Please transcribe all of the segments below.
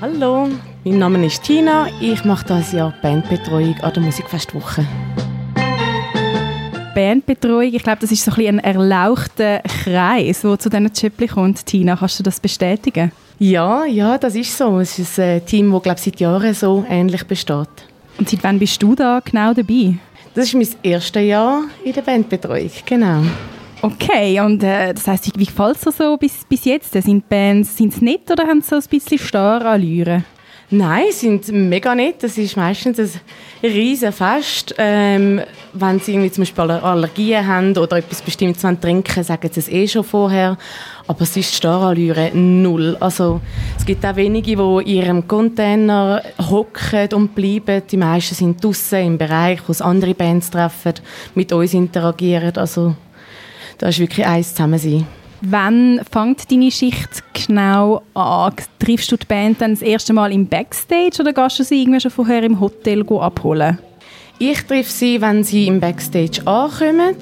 Hallo, mein Name ist Tina. Ich mache das Jahr Bandbetreuung an der Musikfestwoche. Bandbetreuung, ich glaube, das ist so ein, ein erlauchter Kreis, der zu diesen Chipli kommt. Tina, kannst du das bestätigen? Ja, ja, das ist so. Es ist ein Team, das glaube seit Jahren so ähnlich besteht. Und seit wann bist du da genau dabei? Das ist mein erstes Jahr in der Bandbetreuung, genau. Okay, und äh, das heisst, wie gefällt es so bis, bis jetzt? Sind Bands sind's nett oder haben sie so ein bisschen starr Allüre? Nein, sie sind mega nett. Das ist meistens ein riesen Fest. Ähm, wenn sie irgendwie zum Beispiel Allergien haben oder etwas Bestimmtes trinken sagen sie es eh schon vorher. Aber es ist Starallüre null. Also, es gibt auch wenige, die in ihrem Container hocken und bleiben. Die meisten sind draußen im Bereich, wo andere Bands treffen, mit uns interagieren. Also, da ist wirklich eins zusammen Wann fängt deine Schicht genau an? Triffst du die Band dann das erste Mal im Backstage oder gehst du sie irgendwie schon vorher im Hotel abholen? Ich treffe sie, wenn sie im Backstage ankommen.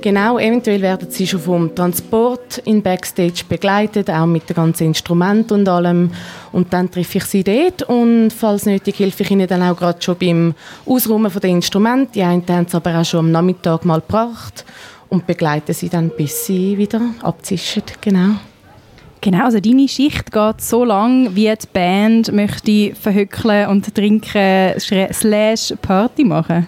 Genau, eventuell werden sie schon vom Transport in Backstage begleitet, auch mit den ganzen Instrumenten und allem. Und dann treffe ich sie dort und falls nötig helfe ich ihnen dann auch gerade schon beim Ausräumen der Instrumente. Die einen haben es aber auch schon am Nachmittag mal gebracht und begleiten sie dann, bis sie wieder abzischen. Genau. Genau, also deine Schicht geht so lang, wie die Band möchte verhöckeln und trinken slash Party machen.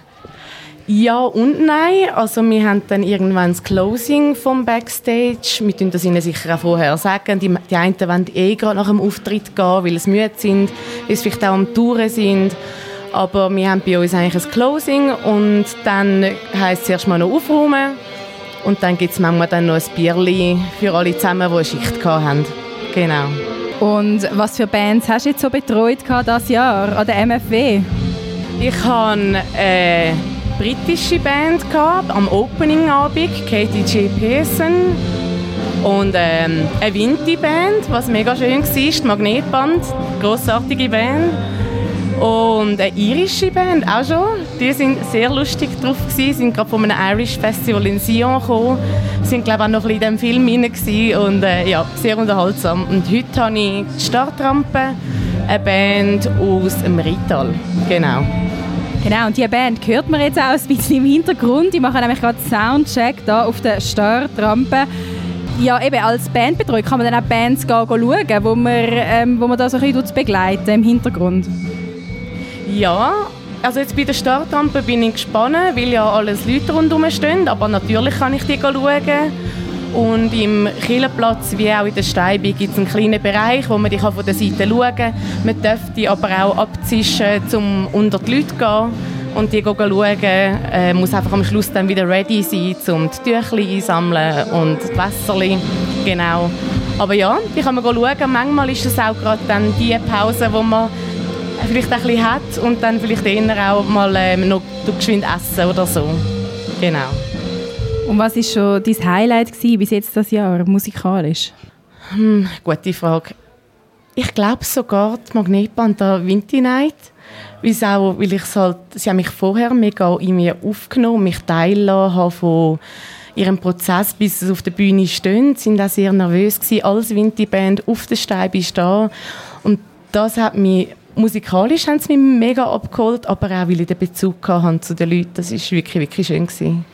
Ja und nein. Also wir haben dann irgendwann das Closing vom Backstage. Wir können das ihnen sicher auch vorher sagen. Die, die einen wollen eh gerade nach dem Auftritt gehen, weil sie müde sind, weil sie vielleicht auch am Touren sind. Aber wir haben bei uns eigentlich ein Closing und dann heisst es erstmal noch aufräumen und dann gibt es manchmal dann noch ein Bierli für alle zusammen, die eine Schicht haben. Genau. Und was für Bands hast du jetzt so betreut dieses Jahr an der MFW? Ich hatte eine britische Band gehabt, am Opening-Abend, Katie J. Pearson. Und ähm, eine Vinti-Band, was mega schön war, die Magnetband, grossartige Band. Und eine irische Band auch schon. Die sind sehr lustig drauf gewesen, sind gerade von einem Irish Festival in Sion gekommen, sind glaube auch noch ein bisschen in diesem Film hinein und äh, ja, sehr unterhaltsam. Und heute habe ich die Startrampe, eine Band aus dem Rital, genau. Genau, und diese Band hört man jetzt auch ein bisschen im Hintergrund. Die machen nämlich gerade Soundcheck da auf der Startrampe. Ja, eben als Bandbetreuer kann man dann auch Bands schauen, wo man, ähm, wo man da so ein bisschen begleiten im Hintergrund. Ja, also jetzt bei der Startrampe bin ich gespannt, weil ja alles Leute rundherum stehen, aber natürlich kann ich die schauen. Und im Killenplatz wie auch in der Steibe gibt es einen kleinen Bereich, wo man die von der Seite schauen kann. Man dürfte aber auch abzischen, um unter die Leute zu gehen und die schauen. Äh, muss einfach am Schluss dann wieder ready sein, um die Tücher einsammeln und die Wässerchen. Genau. Aber ja, die kann man schauen. Manchmal ist es auch gerade dann die Pause, wo man vielleicht ein bisschen hat und dann vielleicht eher auch mal ähm, noch geschwind essen oder so. Genau. Und was war schon dein Highlight gewesen, bis jetzt das Jahr, musikalisch? Hm, gute Frage. Ich glaube sogar die Magnetband der Winty Night. Weil's auch, weil ich halt, sie haben mich vorher mega in mir aufgenommen, mich teilhaben von ihrem Prozess, bis sie auf der Bühne stehen. Sie waren auch sehr nervös gewesen, als Winty-Band auf der Steibe stehen. Und das hat mich musikalisch haben sie mich mega abgeholt, aber auch, weil ich den Bezug hatte zu den Leuten. Das war wirklich, wirklich schön. Gewesen.